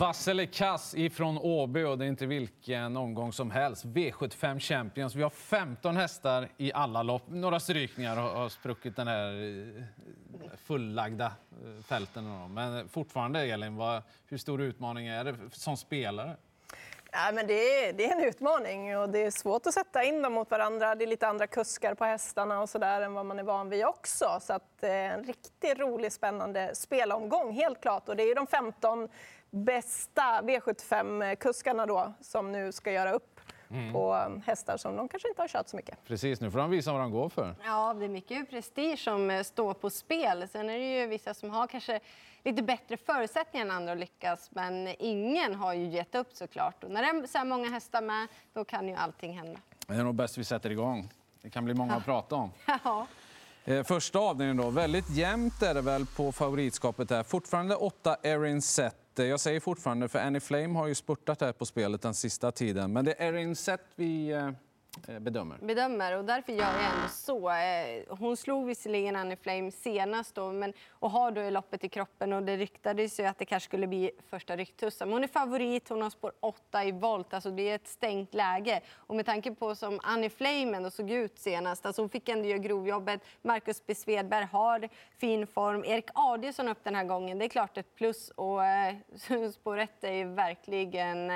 Vass eller kass ifrån Åby och det är inte vilken omgång som helst. V75 Champions. Vi har 15 hästar i alla lopp. Några strykningar har spruckit den här eh, fullagda eh, fälten. Men fortfarande, Elin, vad, hur stor utmaning är det som spelare? Ja, men det, är, det är en utmaning och det är svårt att sätta in dem mot varandra. Det är lite andra kuskar på hästarna och så där än vad man är van vid också. Så att, eh, en riktigt rolig, spännande spelomgång, helt klart. Och det är ju de 15 bästa V75-kuskarna då som nu ska göra upp Mm. på hästar som de kanske inte har kört så mycket. Precis, nu får de visa vad de går för. Ja, det är mycket prestige som eh, står på spel. Sen är det ju vissa som har kanske lite bättre förutsättningar än andra att lyckas. Men ingen har ju gett upp såklart. Och när det är så här många hästar med, då kan ju allting hända. Det är nog bäst vi sätter igång. Det kan bli många att prata om. Ja. Eh, första avdelningen då. Väldigt jämnt är det väl på favoritskapet där. Fortfarande åtta Erin Set. Jag säger fortfarande, för Annie Flame har ju spurtat här på spelet den sista tiden. Men det är Erin Set vi eh, Eh, bedömer. Bedömer, och därför gör jag ändå så. Eh, hon slog visserligen Annie Flame senast då, men, och har då loppet i kroppen och det ryktades ju att det kanske skulle bli första rycktussen. Men hon är favorit, hon har spår 8 i volt, alltså det är ett stängt läge. Och med tanke på som Annie Flame ändå såg ut senast, alltså hon fick ändå göra grovjobbet. Marcus B. Svedberg har fin form. Erik Adielsson upp den här gången, det är klart ett plus. Och äh, spår 1 är ju verkligen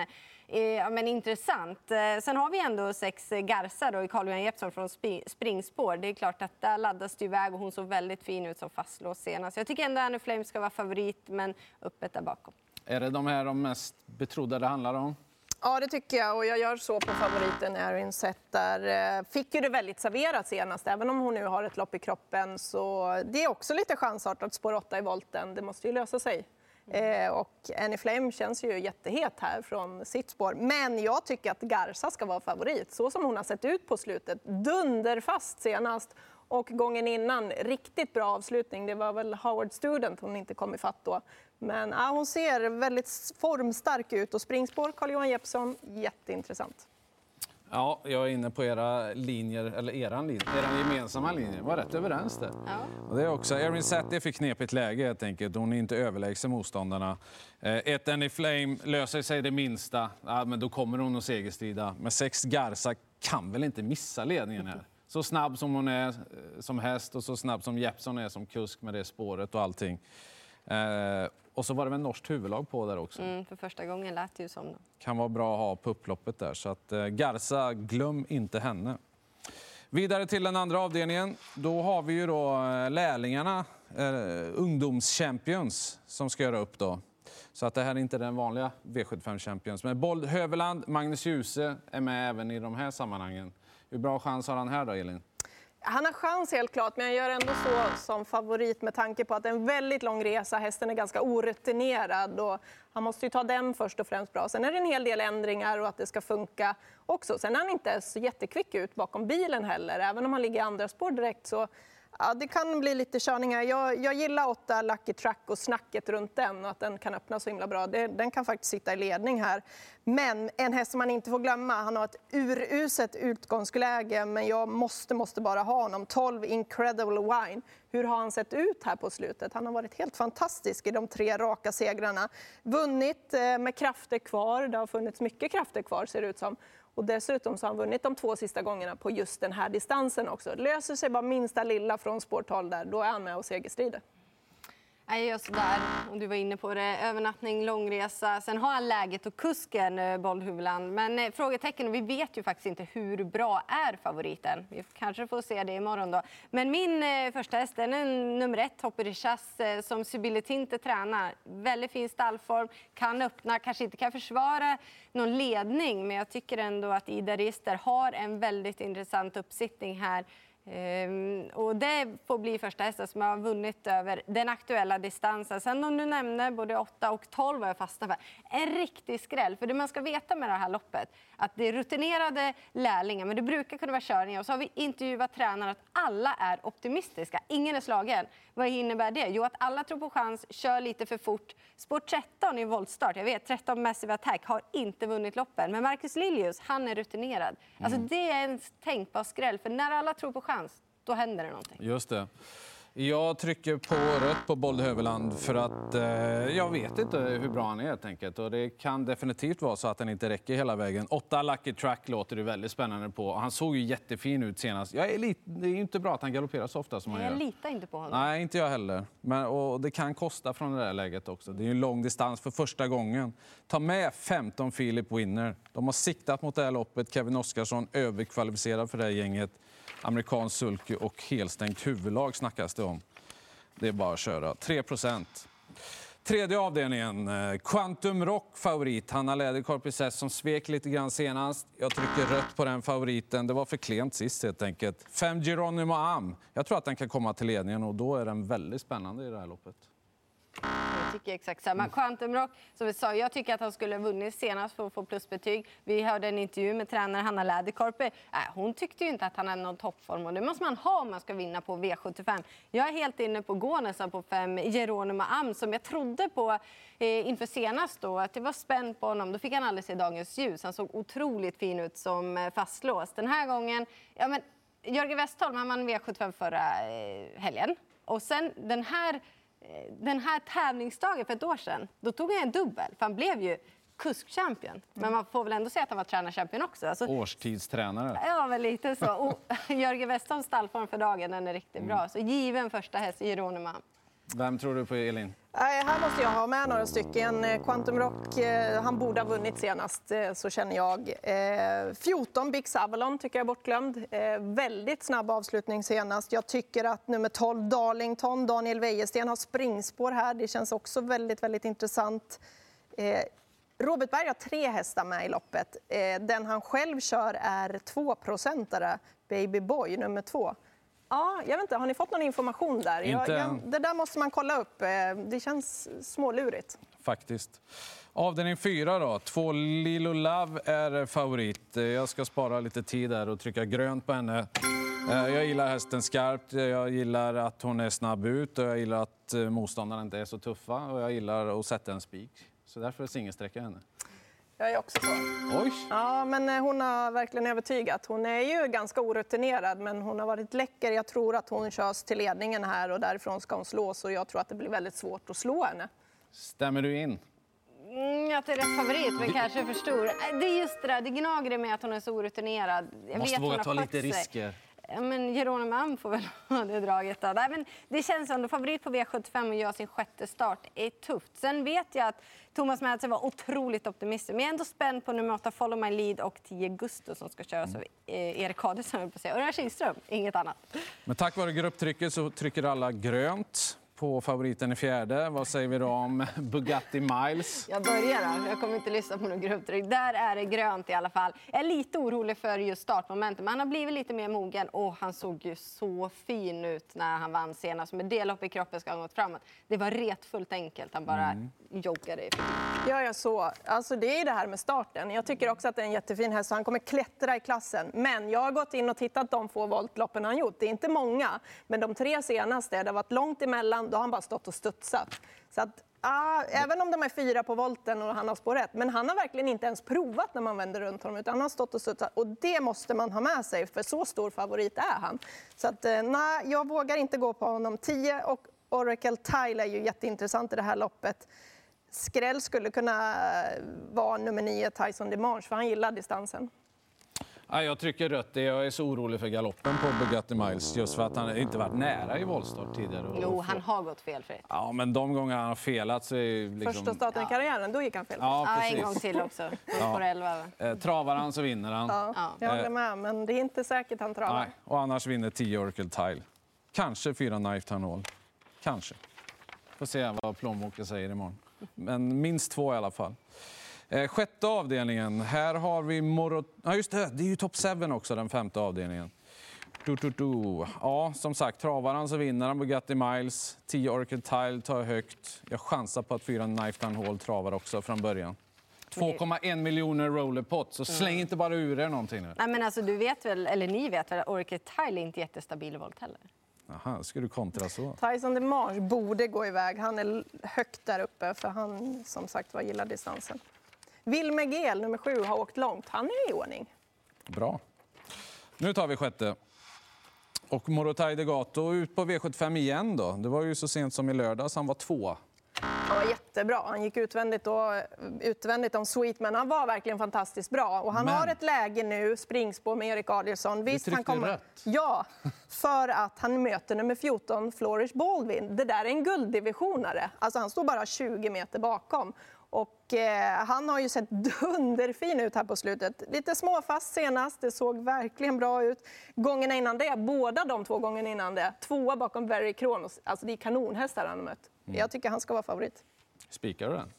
ja, men intressant. Eh, sen har vi ändå sex Garza då, i Carl-Johan Jeppsson från springspår. Det är klart att där laddas det iväg och hon såg väldigt fin ut som fastlåst senast. Jag tycker ändå Annie Flame ska vara favorit, men öppet där bakom. Är det de här de mest betrodda det handlar om? Ja, det tycker jag. Och jag gör så på favoriten Erin Sett. Där eh, fick ju det väldigt serverat senast. Även om hon nu har ett lopp i kroppen så det är också lite chansartat spår 8 i volten. Det måste ju lösa sig. Eh, och Annie Flame känns ju jättehet här från sitt spår. Men jag tycker att Garza ska vara favorit, så som hon har sett ut på slutet. Dunderfast senast. Och gången innan, riktigt bra avslutning. Det var väl Howard Student hon inte kom ifatt då. Men ja, hon ser väldigt formstark ut. Och springspår, Carl-Johan Jeppsson, jätteintressant. Ja, jag är inne på era linjer, eller eran linje, eran gemensamma linje. var rätt överens där. Ja. Och det är också, Erin Setti för knepigt läge helt enkelt. Hon är inte överlägsen motståndarna. Eh, ett Any Flame löser sig det minsta, ja, men då kommer hon att segerstrida. Men sex Garza kan väl inte missa ledningen här? Så snabb som hon är eh, som häst och så snabb som Jeppson är som kusk med det spåret och allting. Eh, och så var det väl norskt huvudlag på där också. Mm, för första gången lät det ju som. Kan vara bra att ha på upploppet där. Så att eh, Garza, glöm inte henne. Vidare till den andra avdelningen. Då har vi ju då eh, lärlingarna, eh, ungdomschampions, som ska göra upp då. Så att det här är inte den vanliga V75 Champions. Men Bold Höveland, Magnus Djuse är med även i de här sammanhangen. Hur bra chans har han här då, Elin? Han har chans helt klart, men jag gör ändå så som favorit med tanke på att det är en väldigt lång resa. Hästen är ganska orutinerad och han måste ju ta den först och främst bra. Sen är det en hel del ändringar och att det ska funka också. Sen är han inte så jättekvick ut bakom bilen heller. Även om han ligger i andra spår direkt så Ja, det kan bli lite körningar. Jag, jag gillar åtta Lucky Track och snacket runt den och att den kan öppna så himla bra. Det, den kan faktiskt sitta i ledning här. Men en häst som man inte får glömma, han har ett uruset utgångsläge men jag måste, måste bara ha honom. 12 Incredible Wine. Hur har han sett ut här på slutet? Han har varit helt fantastisk i de tre raka segrarna. Vunnit eh, med krafter kvar. Det har funnits mycket krafter kvar ser det ut som. Och dessutom så har han vunnit de två sista gångerna på just den här distansen också. Löser sig bara minsta lilla från spår 12 där, då är han med och segerstrider. Nej, just där. Och du var inne på det. Övernattning, långresa. Sen har han läget och kusken, eh, Bollhuvudland. Men eh, frågetecken, vi vet ju faktiskt inte hur bra är favoriten. Vi kanske får se det imorgon då. Men min eh, första häst är nummer ett, Hopper Richas, eh, som Sibylle Tinte tränar. Väldigt fin stallform, kan öppna, kanske inte kan försvara någon ledning. Men jag tycker ändå att Ida Rister har en väldigt intressant uppsittning här. Ehm, och det får bli första hästen som har vunnit över den aktuella distansen. Sen om du nämner både 8 och 12 har jag fastnat för. En riktig skräll. För det man ska veta med det här loppet, att det är rutinerade lärlingar, men det brukar kunna vara körningar. Och så har vi intervjuat tränare att alla är optimistiska. Ingen är slagen. Vad innebär det? Jo, att alla tror på chans, kör lite för fort. Spår 13 i voltstart, jag vet, 13 Massive Attack har inte vunnit loppen. Men Marcus Lilius, han är rutinerad. Alltså, mm. det är en tänkbar skräll, för när alla tror på chans, då händer det någonting. Just det. Jag trycker på rött på Bold Höverland för att eh, jag vet inte hur bra han är helt enkelt. Och det kan definitivt vara så att han inte räcker hela vägen. Åtta Lucky Track låter det väldigt spännande på. Han såg ju jättefin ut senast. Jag är lite, det är ju inte bra att han galopperar så ofta som han gör. Jag litar inte på honom. Nej, inte jag heller. Men, och det kan kosta från det där läget också. Det är ju en lång distans för första gången. Ta med 15 Philip Winner. De har siktat mot det här loppet. Kevin Oskarsson överkvalificerad för det här gänget. Amerikansk sulky och helstängt huvudlag snackas det om. Det är bara att köra. 3% Tredje avdelningen, eh, Quantum Rock favorit. Hanna Läderkorp som svek lite grann senast. Jag trycker rött på den favoriten. Det var för klent sist helt enkelt. Fem Geronimo Am. Jag tror att den kan komma till ledningen och då är den väldigt spännande i det här loppet. Tycker exakt samma. Quantum Rock, som vi sa, jag tycker att han skulle ha vunnit senast för att få plusbetyg. Vi hörde en intervju med tränare Hanna Läderkorpi. Äh, hon tyckte ju inte att han hade någon toppform och det måste man ha om man ska vinna på V75. Jag är helt inne på gå nästan på fem Geronimo Am som jag trodde på eh, inför senast då, att det var spänt på honom. Då fick han aldrig se dagens ljus. Han såg otroligt fin ut som eh, fastlåst. Den här gången, ja men Jörgen Westholm, han vann V75 förra eh, helgen. Och sen den här den här tävlingsdagen för ett år sedan, då tog han en dubbel. För han blev ju kuskchampion. Men man får väl ändå säga att han var tränarchampion också. Alltså, Årstidstränare. Ja, väl lite så. Och Jörgen Westholms stallform för dagen den är riktigt mm. bra. Så given första häst, Geronimo. Vem tror du på, Elin? här måste jag ha med några stycken. Eh, Quantum Rock, eh, han borde ha vunnit senast, eh, så känner jag. Eh, 14, Big Savalon, tycker jag är bortglömd. Eh, väldigt snabb avslutning senast. Jag tycker att nummer 12, Darlington, Daniel Wäjersten, har springspår här. Det känns också väldigt, väldigt intressant. Robert Berg har tre hästar med i loppet. Den han själv kör är 2-procentare, Baby Boy, nummer två. Ja, jag vet inte, har ni fått någon information där? Jag, jag, det där måste man kolla upp. Eh, det känns smålurigt. Faktiskt. Avdelning fyra då. Två Lilo Love är favorit. Eh, jag ska spara lite tid där och trycka grönt på henne. Eh, jag gillar hästen skarpt, jag gillar att hon är snabb ut och jag gillar att motståndarna inte är så tuffa och jag gillar att sätta en spik. Så därför singelsträcker jag henne. Jag är också så. Oj! Ja, men eh, hon har verkligen övertygat. Hon är ju ganska orutinerad, men hon har varit läcker. Jag tror att hon körs till ledningen här och därifrån ska hon slås och jag tror att det blir väldigt svårt att slå henne. Stämmer du in? Mm, att det är rätt favorit, men kanske för stor. Det är just det där, det gnager med att hon är så orutinerad. Jag Måste vet våga ta lite risker. Ja, men Geronimo Am får väl ha det draget. Då. Nej, men det känns som favorit på V75 och gör sin sjätte start är tufft. Sen vet jag att Thomas Madsen var otroligt optimistisk. Men jag är ändå spänd på nummer 8 Follow My Lead och 10 Gusto som ska köras mm. av eh, Erik Adelsson. Och Örjan Kihlström, inget annat. Men tack vare grupptrycket så trycker alla grönt på favoriten i fjärde. Vad säger vi då om Bugatti Miles? Jag börjar då. Jag kommer inte lyssna på något grupptryck. Där är det grönt i alla fall. Jag är lite orolig för just startmomentet, men han har blivit lite mer mogen och han såg ju så fin ut när han vann senast. Med det lopp i kroppen ska han gått framåt. Det var retfullt enkelt. Han bara mm. joggade. Ja, jag så. Alltså det är det här med starten. Jag tycker också att det är en jättefin häst han kommer klättra i klassen. Men jag har gått in och tittat de få voltloppen han gjort. Det är inte många, men de tre senaste, det har varit långt emellan då har han bara stått och studsat. Så att, ah, även om de är fyra på volten och han har spår rätt, men han har verkligen inte ens provat när man vänder runt honom, utan han har stått och studsat. Och det måste man ha med sig, för så stor favorit är han. Så att, eh, nej, jag vågar inte gå på honom. 10 och Oracle Tile är ju jätteintressant i det här loppet. Skräll skulle kunna eh, vara nummer nio, Tyson Demange, för han gillar distansen. Ja, jag trycker rött. Jag är så orolig för galoppen på Bugatti Miles just för att han inte varit nära i voltstart tidigare. Jo, han har gått felfritt. Ja, men de gånger han har felat så är liksom... Första starten i karriären, då gick han fel. Ja, ja, en gång till också. Ja. 11. Eh, travar han så vinner han. Ja, jag håller med, men det är inte säkert han travar. Nej, och annars vinner 10 Oracle Tile. Kanske 4 Knife Hall. Kanske. Får se vad plånboken säger imorgon. Men minst två i alla fall. Eh, sjätte avdelningen. Här har vi Morot... Ja, just det. Det är ju Top 7 också, den femte avdelningen. Du, du, du. Ja, som sagt, travar han så vinner han Bugatti Miles. 10 Orchid Tile tar högt. Jag chansar på att fyra Knife Down Hall travar också från början. 2,1 miljoner rollerpot, så släng inte bara ur er någonting nu. Nej, men alltså, du vet väl, eller ni vet väl, att Orchid Tile är inte jättestabil i volt heller? Aha, ska du kontra så? Tyson DeMarge borde gå iväg. Han är högt där uppe, för han som sagt var gillar distansen. Wilmer Gel, nummer sju, har åkt långt. Han är i ordning. Bra. Nu tar vi sjätte. Och Morotai Degato ut på V75 igen då. Det var ju så sent som i lördags han var två. Han var jättebra. Han gick utvändigt, och, utvändigt om Sweetman. Han var verkligen fantastiskt bra. Och han Men... har ett läge nu, springspår med Erik Adielsson. Visst, han kommer... rätt. Ja, för att han möter nummer 14, Flourish Baldwin. Det där är en gulddivisionare. Alltså han står bara 20 meter bakom. Eh, han har ju sett dunderfin ut här på slutet. Lite småfast senast, det såg verkligen bra ut. Gångerna innan det, båda de två gångerna innan det, tvåa bakom Very Kronos. Alltså det är kanonhästar han har mött. Mm. Jag tycker han ska vara favorit. Spikar du den?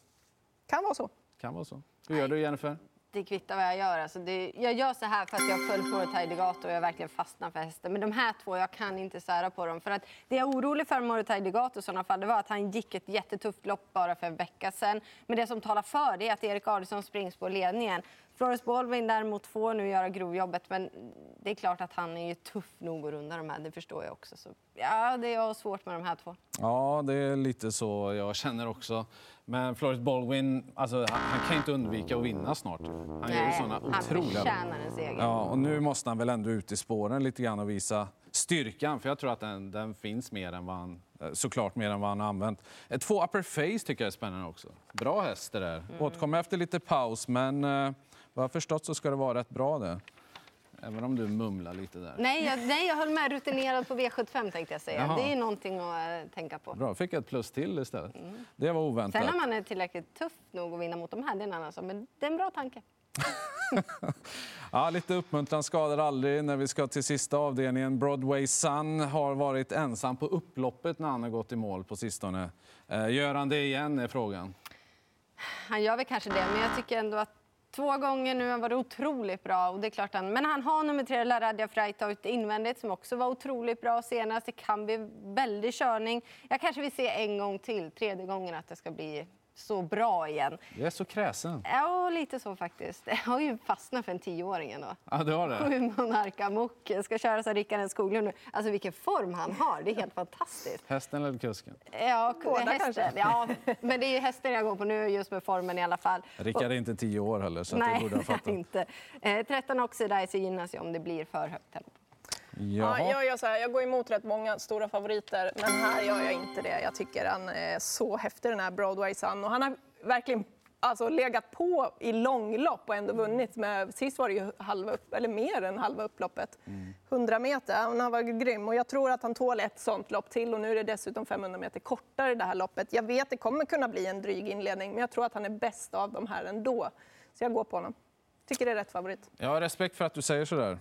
Kan vara så. Kan vara så. Hur gör du Jennifer? Det kvittar vad jag gör. Alltså det, jag gör så här för att jag föll på ett Degato och jag verkligen fastnar för hästen. Men de här två, jag kan inte sära på dem. För att det jag är orolig för Morotai Degato i sådana fall, det var att han gick ett jättetufft lopp bara för en vecka sedan. Men det som talar för det är att Erik Adielsson springs på ledningen. Flores Baldwin däremot får nu göra grovjobbet, men det är klart att han är ju tuff nog att runda de här, det förstår jag också. Så, ja, det är svårt med de här två. Ja, det är lite så jag känner också. Men Flores Baldwin, alltså, han, kan inte undvika att vinna snart. Han Nej, gör såna han otroliga... förtjänar en seger. Ja, och nu måste han väl ändå ut i spåren lite grann och visa styrkan, för jag tror att den, den finns mer än vad han, såklart mer än vad han har använt. Två upper face tycker jag är spännande också. Bra häst det där. Mm. Återkommer efter lite paus, men eh, vad jag förstått så ska det vara rätt bra det. Även om du mumlar lite där. Nej, jag, nej, jag höll med. Rutinerad på V75 tänkte jag säga. Jaha. Det är någonting att uh, tänka på. Bra, fick jag ett plus till istället. Mm. Det var oväntat. Sen när man är tillräckligt tuff nog att vinna mot de här, det är en annan sak. Men det är en bra tanke. ja, lite uppmuntran skadar aldrig när vi ska till sista avdelningen. Broadway Sun har varit ensam på upploppet när han har gått i mål på sistone. Eh, gör han det igen är frågan. Han gör väl kanske det, men jag tycker ändå att Två gånger nu har varit otroligt bra. Och det är klart han, men han har nummer tre, Laradja Freitaut invändigt som också var otroligt bra senast. Det kan bli väldig körning. Jag kanske vill se en gång till, tredje gången, att det ska bli så bra igen. Jag är så kräsen. Ja, lite så faktiskt. Jag har ju fastnat för en tioåring ändå. Ja, det har det. Sju Monark Amok. Ska köra som Rickard Skoglund nu. Alltså vilken form han har. Det är helt fantastiskt. Hästen eller kusken? Ja, Båda hästen. Ja, men det är hästen jag går på nu just med formen i alla fall. Rickard är inte tio år heller så Nej, det borde jag fatta. inte. Eh, 13 Oxidizer gynnas ju om det blir för högt tempo. Ja, jag, gör så här, jag går emot rätt många stora favoriter, men här gör jag inte det. Jag tycker han är så häftig, den här Broadway Sun. Och han har verkligen alltså, legat på i långlopp och ändå vunnit. Med, sist var det ju halva upp, eller mer än halva upploppet. Mm. 100 meter. Han var grym och jag tror att han tål ett sånt lopp till. Och nu är det dessutom 500 meter kortare det här loppet. Jag vet att det kommer kunna bli en dryg inledning, men jag tror att han är bäst av de här ändå. Så jag går på honom. Tycker det är rätt favorit. Jag har respekt för att du säger så där.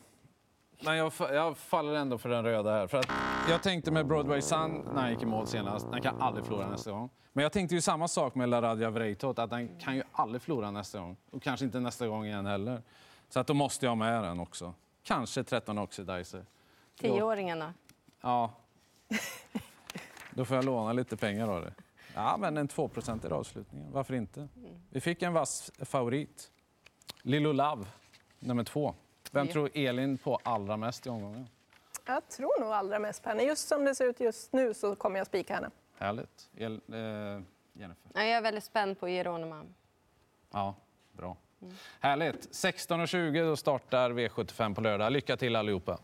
Men jag, jag, faller ändå för den röda här. För att jag tänkte med Broadway Sun när han gick i mål senast, den kan aldrig förlora nästa gång. Men jag tänkte ju samma sak med Laradja Vreitot, att den kan ju aldrig förlora nästa gång. Och kanske inte nästa gång igen heller. Så att då måste jag ha med den också. Kanske 13 Oxidizer. Tioåringen då? Ja. Då får jag låna lite pengar av det. Ja, men en 2% i avslutningen. Varför inte? Vi fick en vass favorit. Lillo Love, nummer två. Vem tror Elin på allra mest i omgången? Jag tror nog allra mest på henne. Just som det ser ut just nu så kommer jag spika henne. Härligt. El, eh, Jennifer? Jag är väldigt spänd på Geronima. Ja, bra. Mm. Härligt. 16.20 startar V75 på lördag. Lycka till allihopa.